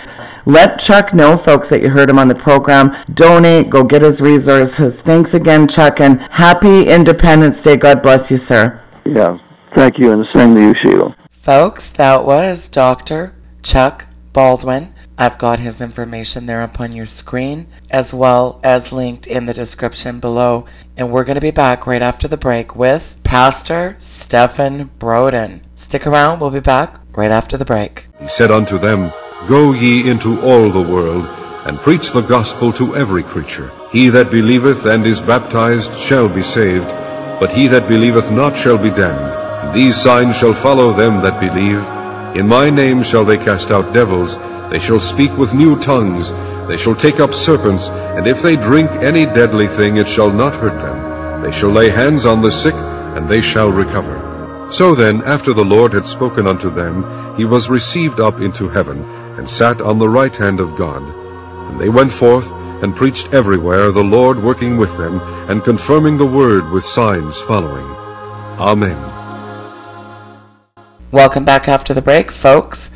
Let Chuck know, folks, that you heard him on the program. Donate, go get his resources. Thanks again, Chuck, and happy Independence Day. God bless you, sir. Yeah, thank you, and the same to you, Sheila. Folks, that was Dr. Chuck Baldwin I've got his information there upon your screen, as well as linked in the description below. And we're going to be back right after the break with Pastor Stephen Broden. Stick around, we'll be back right after the break. He said unto them, Go ye into all the world, and preach the gospel to every creature. He that believeth and is baptized shall be saved, but he that believeth not shall be damned. These signs shall follow them that believe. In my name shall they cast out devils, they shall speak with new tongues, they shall take up serpents, and if they drink any deadly thing, it shall not hurt them. They shall lay hands on the sick, and they shall recover. So then, after the Lord had spoken unto them, he was received up into heaven, and sat on the right hand of God. And they went forth, and preached everywhere, the Lord working with them, and confirming the word with signs following. Amen. Welcome back after the break, folks.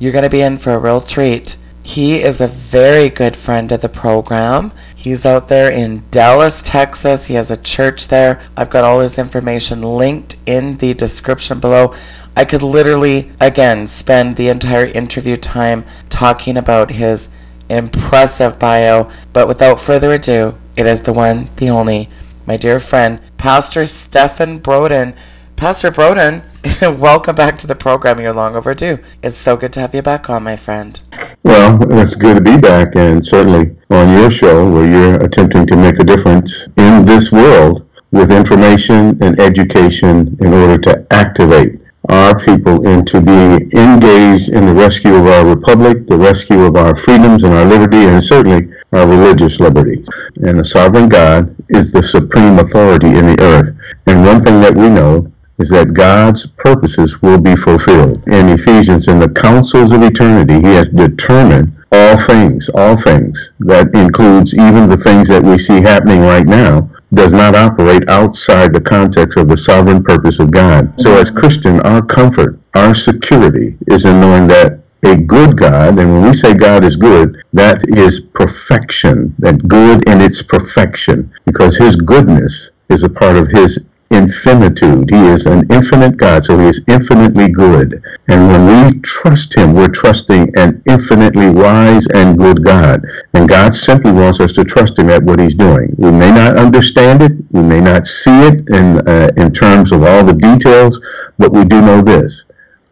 You're going to be in for a real treat. He is a very good friend of the program. He's out there in Dallas, Texas. He has a church there. I've got all his information linked in the description below. I could literally, again, spend the entire interview time talking about his impressive bio, but without further ado, it is the one, the only, my dear friend, Pastor Stephen Broden. Pastor Broden, welcome back to the program. You're long overdue. It's so good to have you back on, my friend. Well, it's good to be back, and certainly on your show where you're attempting to make a difference in this world with information and education in order to activate our people into being engaged in the rescue of our republic, the rescue of our freedoms and our liberty, and certainly our religious liberty. And the sovereign God is the supreme authority in the earth. And one thing that we know is that God's purposes will be fulfilled. In Ephesians, in the councils of eternity, he has determined all things, all things. That includes even the things that we see happening right now does not operate outside the context of the sovereign purpose of God. So as Christian, our comfort, our security is in knowing that a good God, and when we say God is good, that is perfection, that good in its perfection, because his goodness is a part of his infinitude. He is an infinite God, so he is infinitely good. And when we trust him, we're trusting an infinitely wise and good God. And God simply wants us to trust him at what he's doing. We may not understand it, we may not see it in, uh, in terms of all the details, but we do know this.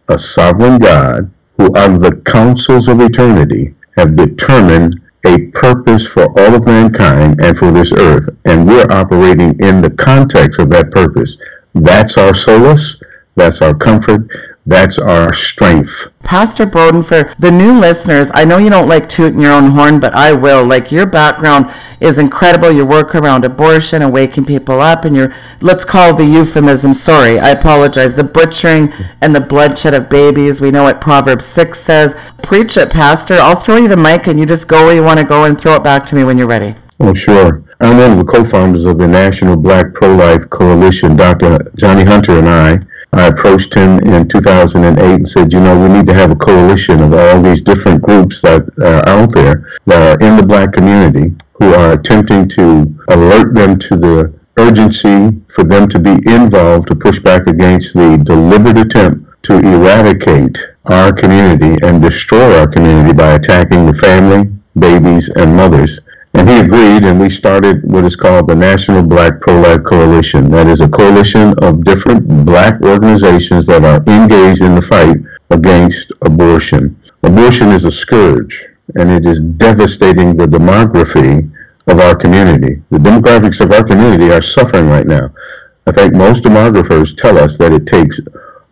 A sovereign God who out of the councils of eternity have determined a purpose for all of mankind and for this earth, and we're operating in the context of that purpose. That's our solace, that's our comfort, that's our strength. Pastor Broden, for the new listeners, I know you don't like tooting your own horn, but I will. Like your background is incredible. Your work around abortion and waking people up, and your let's call the euphemism. Sorry, I apologize. The butchering and the bloodshed of babies. We know what Proverbs six says. Preach it, Pastor. I'll throw you the mic, and you just go where you want to go, and throw it back to me when you're ready. Oh, sure. I'm one of the co-founders of the National Black Pro-Life Coalition. Dr. Johnny Hunter and I I approached him in 2008 and said, you know, we need to have a coalition of all these different groups that uh, are out there that are in the black community who are attempting to alert them to the urgency for them to be involved to push back against the deliberate attempt to eradicate our community and destroy our community by attacking the family, babies, and mothers. And he agreed, and we started what is called the National Black Pro-Life Coalition. That is a coalition of different black organizations that are engaged in the fight against abortion. Abortion is a scourge, and it is devastating the demography of our community. The demographics of our community are suffering right now. I think most demographers tell us that it takes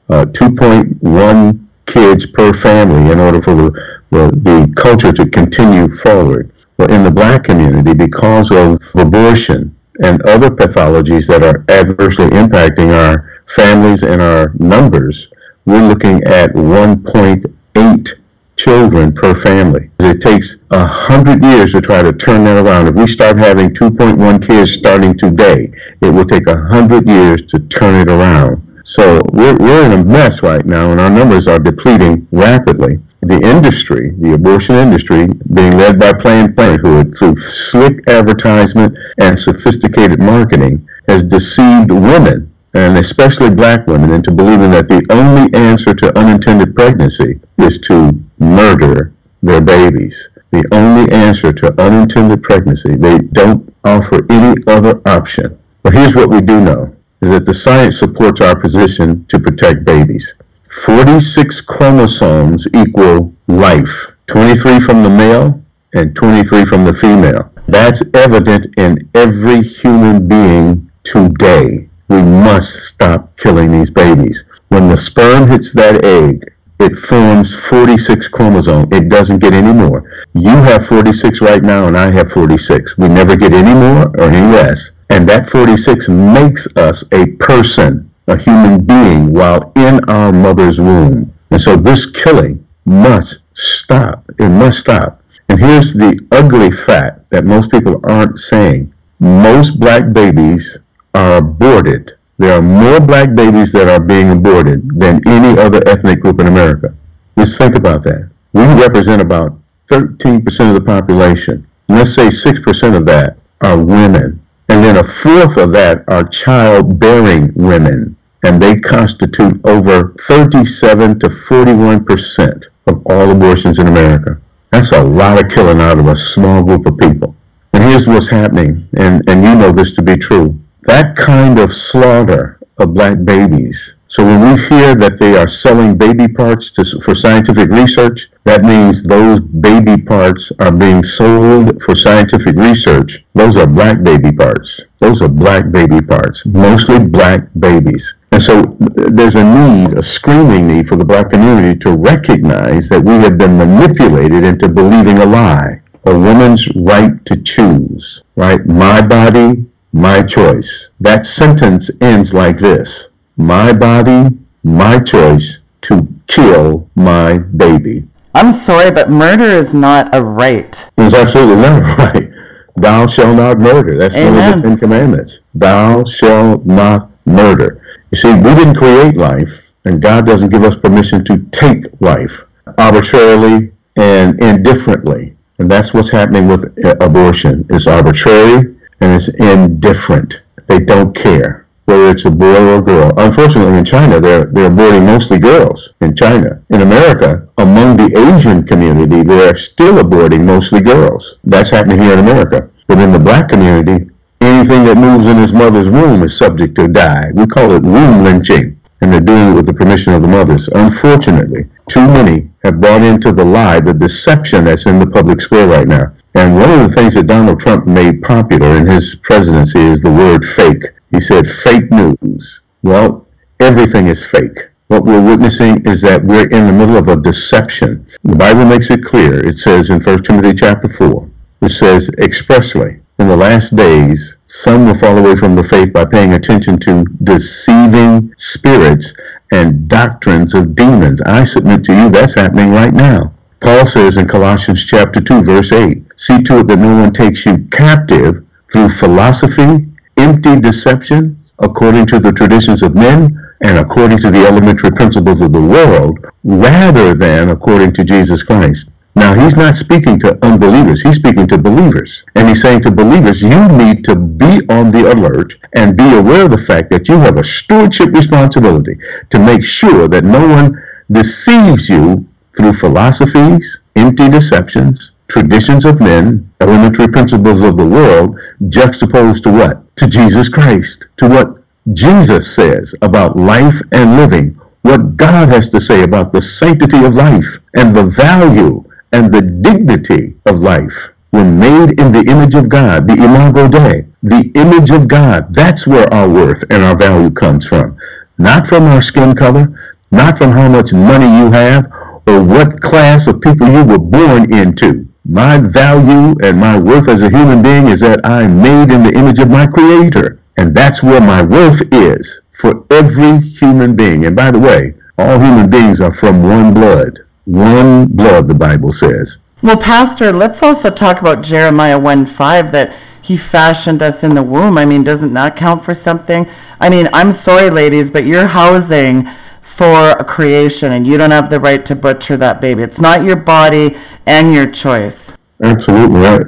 uh, 2.1 kids per family in order for the, the, the culture to continue forward in the black community because of abortion and other pathologies that are adversely impacting our families and our numbers, we're looking at 1.8 children per family. It takes a hundred years to try to turn that around. If we start having 2.1 kids starting today, it will take a hundred years to turn it around. So we're, we're in a mess right now, and our numbers are depleting rapidly the industry, the abortion industry, being led by Planned Parenthood through slick advertisement and sophisticated marketing, has deceived women, and especially black women, into believing that the only answer to unintended pregnancy is to murder their babies. The only answer to unintended pregnancy, they don't offer any other option. But here's what we do know, is that the science supports our position to protect babies. 46 chromosomes equal life, 23 from the male and 23 from the female. That's evident in every human being today. We must stop killing these babies. When the sperm hits that egg, it forms 46 chromosomes. It doesn't get any more. You have 46 right now, and I have 46. We never get any more or any less. And that 46 makes us a person, a human being, while in our mother's womb. And so this killing must stop. It must stop. And here's the ugly fact that most people aren't saying. Most black babies are aborted. There are more black babies that are being aborted than any other ethnic group in America. Just think about that. We represent about 13% of the population. Let's say 6% of that are women. And then a fourth of that are childbearing women. And they constitute over 37 to 41% of all abortions in America. That's a lot of killing out of a small group of people. And here's what's happening, and, and you know this to be true. That kind of slaughter of black babies. So when we hear that they are selling baby parts to, for scientific research, that means those baby parts are being sold for scientific research. Those are black baby parts. Those are black baby parts, mostly black babies. And so there's a need, a screaming need for the black community to recognize that we have been manipulated into believing a lie. A woman's right to choose, right? My body, my choice. That sentence ends like this. My body, my choice to kill my baby. I'm sorry, but murder is not a right. It's absolutely not a right. Thou shalt not murder. That's one of the Ten Commandments. Thou shalt not murder. You see, we didn't create life, and God doesn't give us permission to take life arbitrarily and indifferently. And that's what's happening with uh, abortion. It's arbitrary and it's indifferent. They don't care whether it's a boy or a girl. Unfortunately, in China, they're, they're aborting mostly girls in China. In America, among the Asian community, they're still aborting mostly girls. That's happening here in America. But in the black community, anything that moves in its mother's womb is subject to die. We call it womb lynching. And they're doing it with the permission of the mothers. Unfortunately, too many have bought into the lie, the deception that's in the public square right now. And one of the things that Donald Trump made popular in his presidency is the word fake. He said fake news. Well, everything is fake. What we're witnessing is that we're in the middle of a deception. The Bible makes it clear. It says in 1 Timothy chapter 4, it says expressly, in the last days, some will fall away from the faith by paying attention to deceiving spirits and doctrines of demons. I submit to you that's happening right now. Paul says in Colossians chapter 2 verse 8, see to it that no one takes you captive through philosophy, empty deception, according to the traditions of men, and according to the elementary principles of the world, rather than according to Jesus Christ. Now, he's not speaking to unbelievers, he's speaking to believers. And he's saying to believers, you need to be on the alert and be aware of the fact that you have a stewardship responsibility to make sure that no one deceives you through philosophies, empty deceptions, traditions of men, elementary principles of the world, juxtaposed to what? To Jesus Christ, to what Jesus says about life and living, what God has to say about the sanctity of life and the value and the dignity of life. When made in the image of God, the imago Dei, the image of God, that's where our worth and our value comes from. Not from our skin color, not from how much money you have, or what class of people you were born into. My value and my worth as a human being is that I'm made in the image of my Creator. And that's where my worth is for every human being. And by the way, all human beings are from one blood. One blood, the Bible says. Well, Pastor, let's also talk about Jeremiah 1 5 that he fashioned us in the womb. I mean, doesn't that count for something? I mean, I'm sorry, ladies, but you're housing for a creation and you don't have the right to butcher that baby. It's not your body and your choice. Absolutely. Right.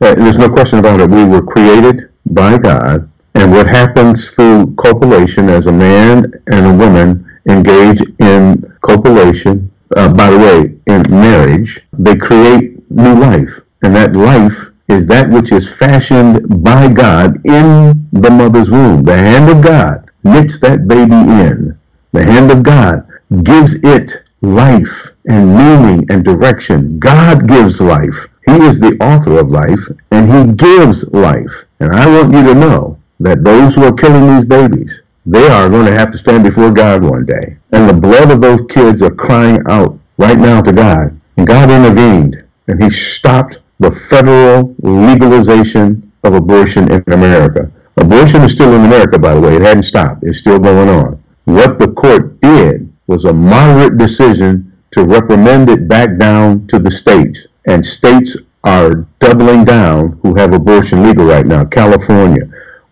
Uh, There's no question about it. We were created by God, and what happens through copulation as a man and a woman engage in copulation, uh, by the way, in marriage, they create new life. And that life is that which is fashioned by God in the mother's womb. The hand of God knits that baby in. The hand of God gives it life and meaning and direction. God gives life. He is the author of life and he gives life. And I want you to know that those who are killing these babies, they are going to have to stand before God one day. And the blood of those kids are crying out right now to God. And God intervened and he stopped the federal legalization of abortion in America. Abortion is still in America, by the way. It hadn't stopped. It's still going on. What the court did was a moderate decision to reprimand it back down to the states. And states are doubling down who have abortion legal right now. California,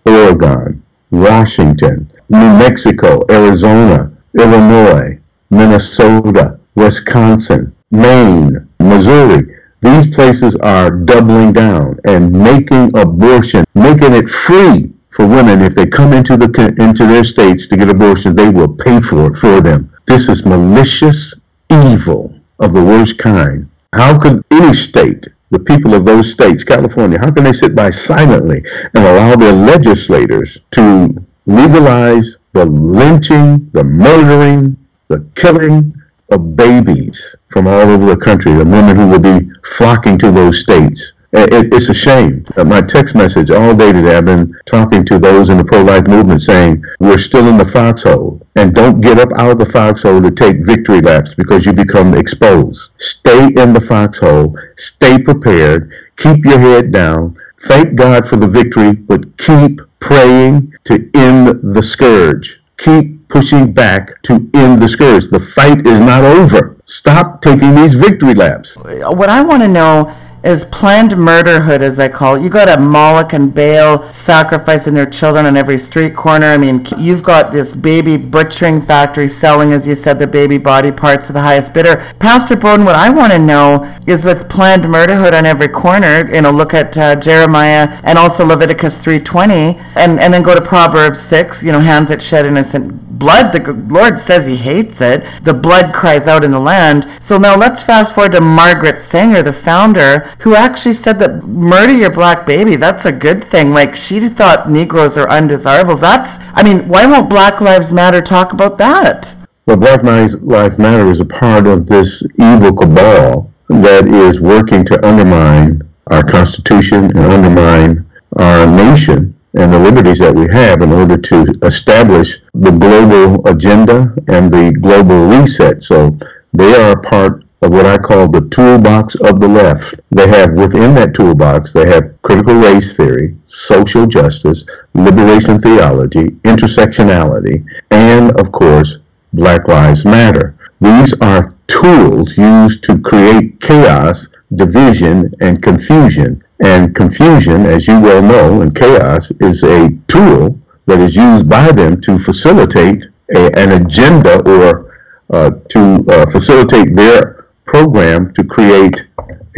Oregon, Washington, New Mexico, Arizona, Illinois, Minnesota, Wisconsin, Maine, Missouri. These places are doubling down and making abortion, making it free for women if they come into the into their states to get abortion, they will pay for it for them. This is malicious evil of the worst kind. How could any state, the people of those states, California, how can they sit by silently and allow their legislators to legalize the lynching, the murdering, the killing of babies from all over the country, the women who will be flocking to those states. It, it's a shame. Uh, my text message all day today, I've been talking to those in the pro-life movement saying, we're still in the foxhole. And don't get up out of the foxhole to take victory laps because you become exposed. Stay in the foxhole. Stay prepared. Keep your head down. Thank God for the victory, but keep praying to end the scourge. Keep pushing back to end the scourge. The fight is not over. Stop taking these victory laps. What I want to know is planned murderhood, as I call it. You got a Moloch and Baal sacrificing their children on every street corner. I mean, you've got this baby butchering factory selling, as you said, the baby body parts to the highest bidder. Pastor Broden, what I want to know is with planned murderhood on every corner, you know, look at uh, Jeremiah and also Leviticus 3.20, and, and then go to Proverbs 6, you know, hands that shed innocent blood. The Lord says he hates it. The blood cries out in the land. So now let's fast forward to Margaret Sanger, the founder, who actually said that murder your black baby, that's a good thing. Like she thought Negroes are undesirables. That's, I mean, why won't Black Lives Matter talk about that? Well, Black Lives Matter is a part of this evil cabal that is working to undermine our Constitution and undermine our nation and the liberties that we have in order to establish the global agenda and the global reset. So they are a part of what I call the toolbox of the left. They have within that toolbox, they have critical race theory, social justice, liberation theology, intersectionality, and of course, Black Lives Matter. These are tools used to create chaos, division, and confusion. And confusion, as you well know, and chaos is a tool that is used by them to facilitate a, an agenda or uh, to uh, facilitate their program to create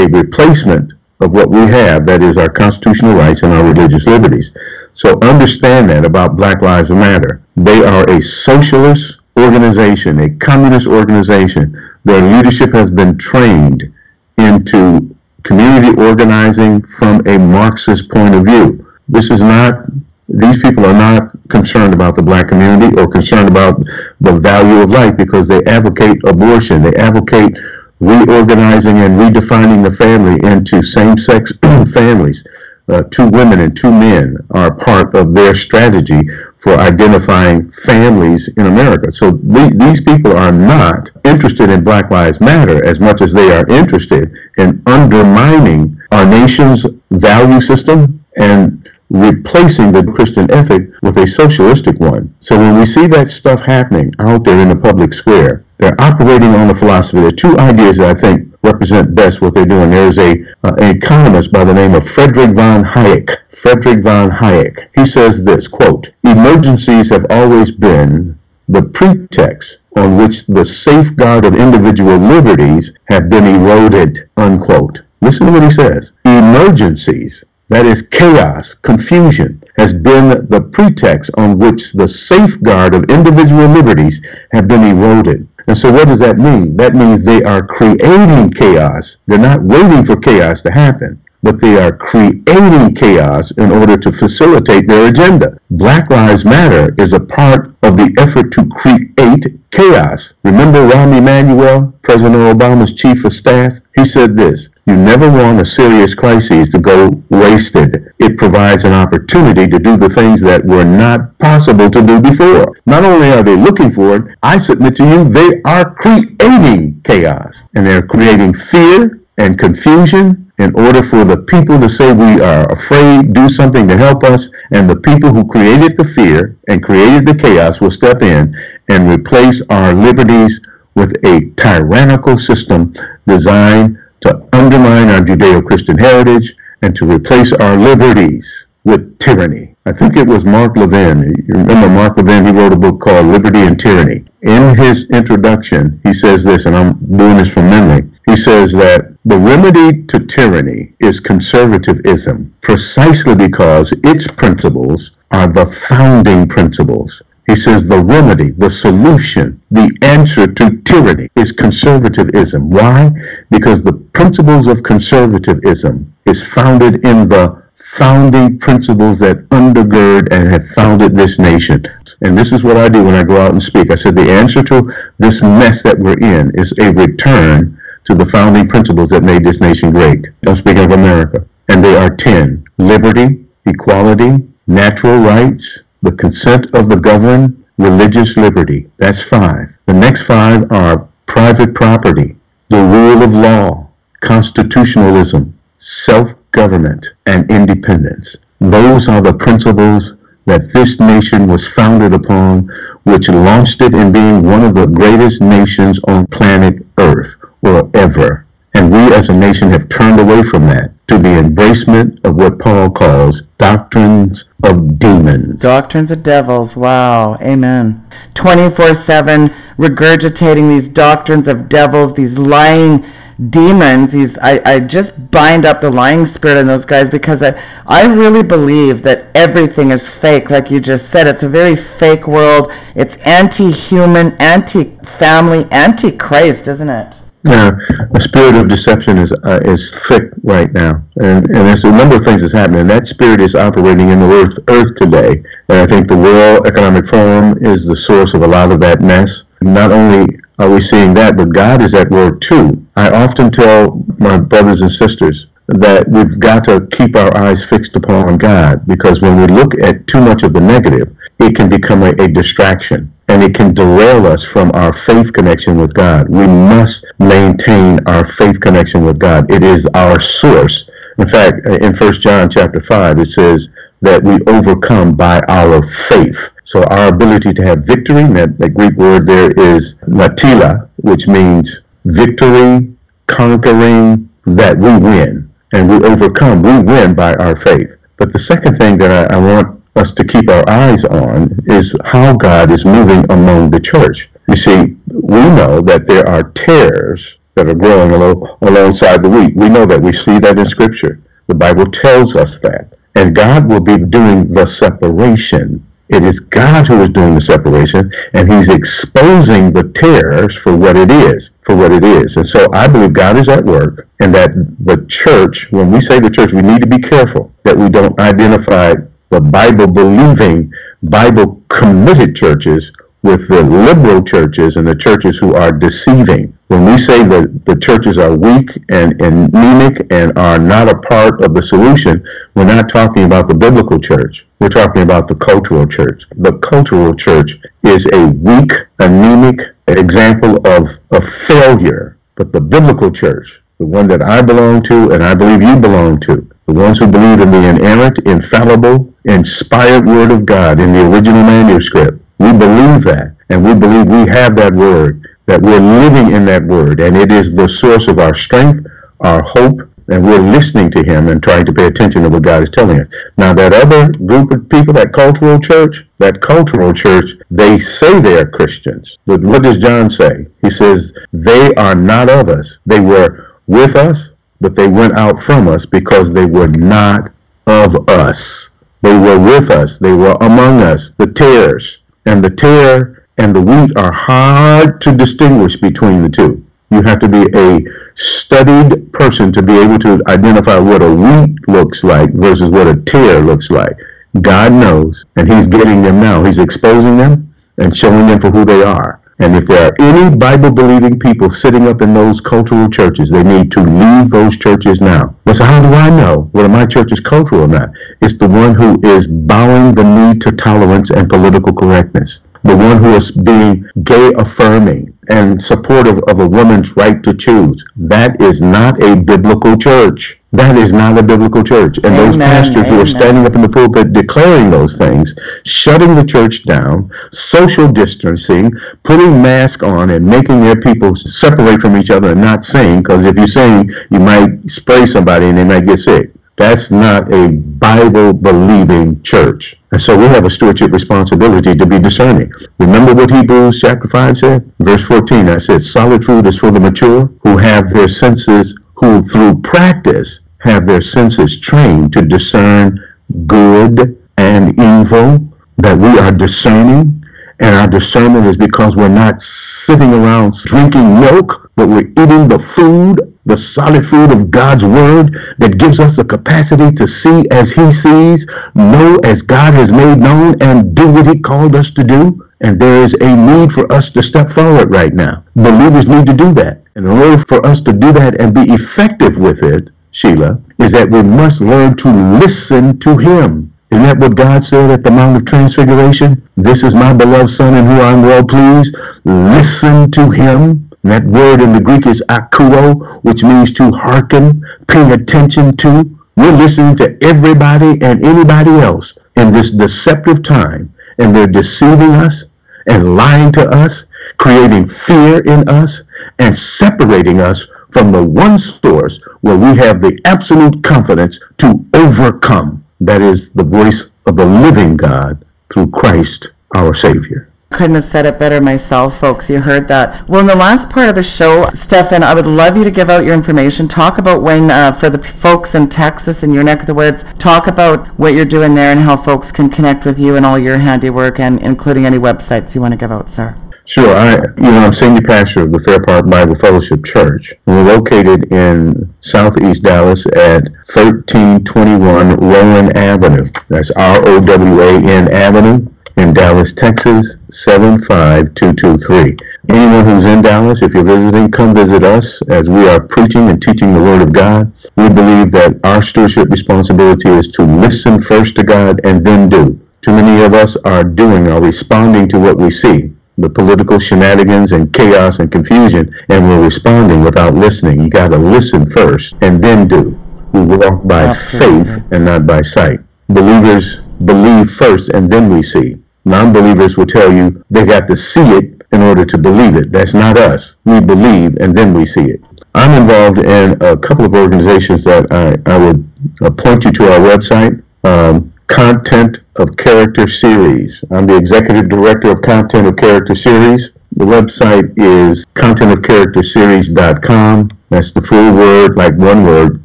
a replacement of what we have, that is our constitutional rights and our religious liberties. So understand that about Black Lives Matter. They are a socialist organization, a communist organization. Their leadership has been trained into community organizing from a Marxist point of view. This is not, these people are not concerned about the black community or concerned about the value of life because they advocate abortion. They advocate reorganizing and redefining the family into same-sex families. Uh, two women and two men are part of their strategy for identifying families in America. So th- these people are not interested in Black Lives Matter as much as they are interested in undermining our nation's value system and replacing the Christian ethic with a socialistic one. So when we see that stuff happening out there in the public square, they're operating on the philosophy. There are two ideas that I think represent best what they're doing. There's a uh, an economist by the name of Frederick von Hayek. Frederick von Hayek. He says this, quote, emergencies have always been the pretext on which the safeguard of individual liberties have been eroded, unquote. Listen to what he says. Emergencies that is chaos, confusion, has been the pretext on which the safeguard of individual liberties have been eroded. And so what does that mean? That means they are creating chaos. They're not waiting for chaos to happen but they are creating chaos in order to facilitate their agenda. Black Lives Matter is a part of the effort to create chaos. Remember Rahm Emanuel, President Obama's chief of staff? He said this, you never want a serious crisis to go wasted. It provides an opportunity to do the things that were not possible to do before. Not only are they looking for it, I submit to you, they are creating chaos. And they're creating fear and confusion in order for the people to say we are afraid, do something to help us, and the people who created the fear and created the chaos will step in and replace our liberties with a tyrannical system designed to undermine our Judeo-Christian heritage and to replace our liberties with tyranny. I think it was Mark Levin. You remember Mark Levin? He wrote a book called Liberty and Tyranny. In his introduction, he says this, and I'm doing this from memory. He says that the remedy to tyranny is conservatism, precisely because its principles are the founding principles. He says the remedy, the solution, the answer to tyranny is conservatism. Why? Because the principles of conservatism is founded in the founding principles that undergird and have founded this nation. And this is what I do when I go out and speak. I said the answer to this mess that we're in is a return to the founding principles that made this nation great. I'm speaking of America. And they are 10. Liberty, equality, natural rights, the consent of the governed, religious liberty. That's five. The next five are private property, the rule of law, constitutionalism, self-government, and independence. Those are the principles that this nation was founded upon, which launched it in being one of the greatest nations on planet Earth forever. And we as a nation have turned away from that to the embracement of what Paul calls doctrines of demons. Doctrines of devils. Wow. Amen. 24 7 regurgitating these doctrines of devils, these lying demons. These I, I just bind up the lying spirit in those guys because I, I really believe that everything is fake, like you just said. It's a very fake world. It's anti human, anti family, anti Christ, isn't it? Yeah, the spirit of deception is uh, is thick right now, and and there's a number of things that's happening. And That spirit is operating in the earth earth today, and I think the World Economic Forum is the source of a lot of that mess. Not only are we seeing that, but God is at work too. I often tell my brothers and sisters that we've got to keep our eyes fixed upon God because when we look at too much of the negative, it can become a, a distraction and it can derail us from our faith connection with God. We must maintain our faith connection with God. It is our source. In fact, in First John chapter 5, it says that we overcome by our faith. So our ability to have victory, that, that Greek word there is natila, which means victory, conquering, that we win. And we overcome, we win by our faith. But the second thing that I, I want us to keep our eyes on is how God is moving among the church. You see, we know that there are tares that are growing alo- alongside the wheat. We know that. We see that in Scripture. The Bible tells us that. And God will be doing the separation. It is God who is doing the separation, and He's exposing the tares for what it is, for what it is. And so I believe God is at work, and that the church, when we say the church, we need to be careful that we don't identify the Bible believing, Bible committed churches with the liberal churches and the churches who are deceiving. When we say that the churches are weak and anemic and are not a part of the solution, we're not talking about the biblical church. We're talking about the cultural church. The cultural church is a weak, anemic example of a failure. But the biblical church, the one that I belong to and I believe you belong to, the ones who believe in the inerrant, infallible, inspired Word of God in the original manuscript. We believe that, and we believe we have that Word, that we're living in that Word, and it is the source of our strength, our hope, and we're listening to Him and trying to pay attention to what God is telling us. Now, that other group of people, that cultural church, that cultural church, they say they are Christians. But what does John say? He says, they are not of us. They were with us, but they went out from us because they were not of us. They were with us. They were among us, the tares. And the tare and the wheat are hard to distinguish between the two. You have to be a studied person to be able to identify what a wheat looks like versus what a tare looks like. God knows, and He's getting them now. He's exposing them and showing them for who they are. And if there are any Bible believing people sitting up in those cultural churches, they need to leave those churches now. But so how do I know whether my church is cultural or not? It's the one who is bowing the knee to tolerance and political correctness. The one who is being gay affirming and supportive of a woman's right to choose. That is not a biblical church. That is not a biblical church. And Amen, those pastors who are standing up in the pulpit declaring those things, shutting the church down, social distancing, putting masks on, and making their people separate from each other and not sing, because if you sing, you might spray somebody and they might get sick. That's not a Bible believing church. And so we have a stewardship responsibility to be discerning. Remember what Hebrews chapter 5 said? Verse 14, I said, solid food is for the mature who have their senses, who through practice have their senses trained to discern good and evil, that we are discerning. And our discernment is because we're not sitting around drinking milk, but we're eating the food, the solid food of God's word that gives us the capacity to see as he sees, know as God has made known, and do what he called us to do. And there is a need for us to step forward right now. Believers need to do that. And in order for us to do that and be effective with it, Sheila, is that we must learn to listen to him. Isn't that what God said at the Mount of Transfiguration? This is my beloved Son in whom I'm well pleased. Listen to him. And that word in the Greek is akuo, which means to hearken, pay attention to. We're listening to everybody and anybody else in this deceptive time, and they're deceiving us and lying to us, creating fear in us, and separating us from the one source where we have the absolute confidence to overcome. That is the voice of the living God through Christ our Savior. Couldn't have said it better myself, folks. You heard that. Well, in the last part of the show, Stefan, I would love you to give out your information. Talk about when, uh, for the folks in Texas in your neck of the woods, talk about what you're doing there and how folks can connect with you and all your handiwork, and including any websites you want to give out, sir. Sure, I you know I'm senior pastor of the Fair Park Bible Fellowship Church. We're located in Southeast Dallas at 1321 Rowan Avenue. That's R O W A N Avenue in Dallas, Texas 75223. Anyone who's in Dallas, if you're visiting, come visit us as we are preaching and teaching the Word of God. We believe that our stewardship responsibility is to listen first to God and then do. Too many of us are doing, are responding to what we see the political shenanigans and chaos and confusion, and we're responding without listening. You got to listen first and then do. We walk by Absolutely. faith and not by sight. Believers believe first and then we see. Non-believers will tell you they got to see it in order to believe it. That's not us. We believe and then we see it. I'm involved in a couple of organizations that I, I would uh, point you to our website. Um, Content of Character Series. I'm the executive director of Content of Character Series. The website is contentofcharacterseries.com. That's the full word, like one word,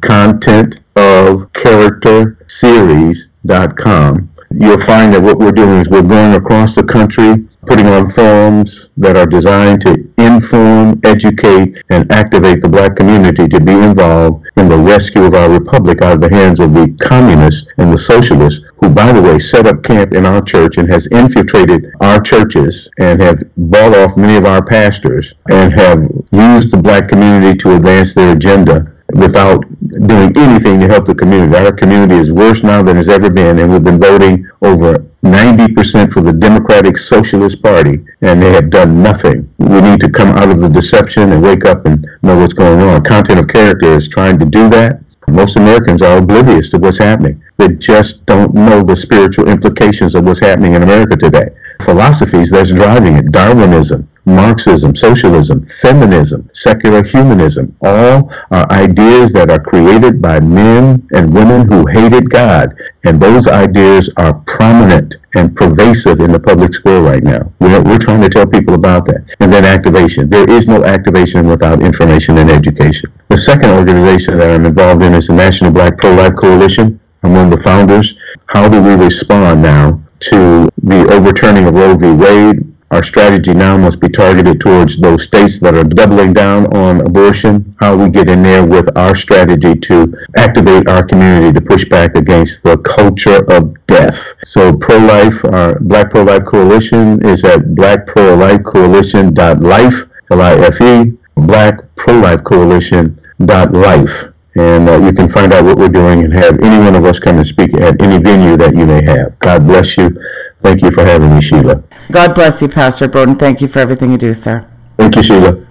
content of character series.com. You'll find that what we're doing is we're going across the country, putting on forums that are designed to inform, educate, and activate the black community to be involved in the rescue of our republic out of the hands of the communists and the socialists who, by the way, set up camp in our church and has infiltrated our churches and have bought off many of our pastors and have used the black community to advance their agenda without doing anything to help the community. Our community is worse now than it's ever been, and we've been voting over 90% for the Democratic Socialist Party, and they have done nothing. We need to come out of the deception and wake up and know what's going on. Content of Character is trying to do that. Most Americans are oblivious to what's happening. They just don't know the spiritual implications of what's happening in America today. Philosophies that's driving it, Darwinism, Marxism, socialism, feminism, secular humanism, all are ideas that are created by men and women who hated God. And those ideas are prominent and pervasive in the public square right now. We're, we're trying to tell people about that. And then activation. There is no activation without information and education. The second organization that I'm involved in is the National Black Pro-Life Coalition. I'm one of the founders. How do we respond now to the overturning of Roe v. Wade, Our strategy now must be targeted towards those states that are doubling down on abortion. How we get in there with our strategy to activate our community to push back against the culture of death. So pro-life, our Black Pro-Life Coalition is at blackprolifecoalition.life, L-I-F-E, Black Pro-Life Coalition.life. And uh, you can find out what we're doing and have any one of us come and speak at any venue that you may have. God bless you. Thank you for having me, Sheila. God bless you, Pastor Broden. Thank you for everything you do, sir. Thank you, Sheila.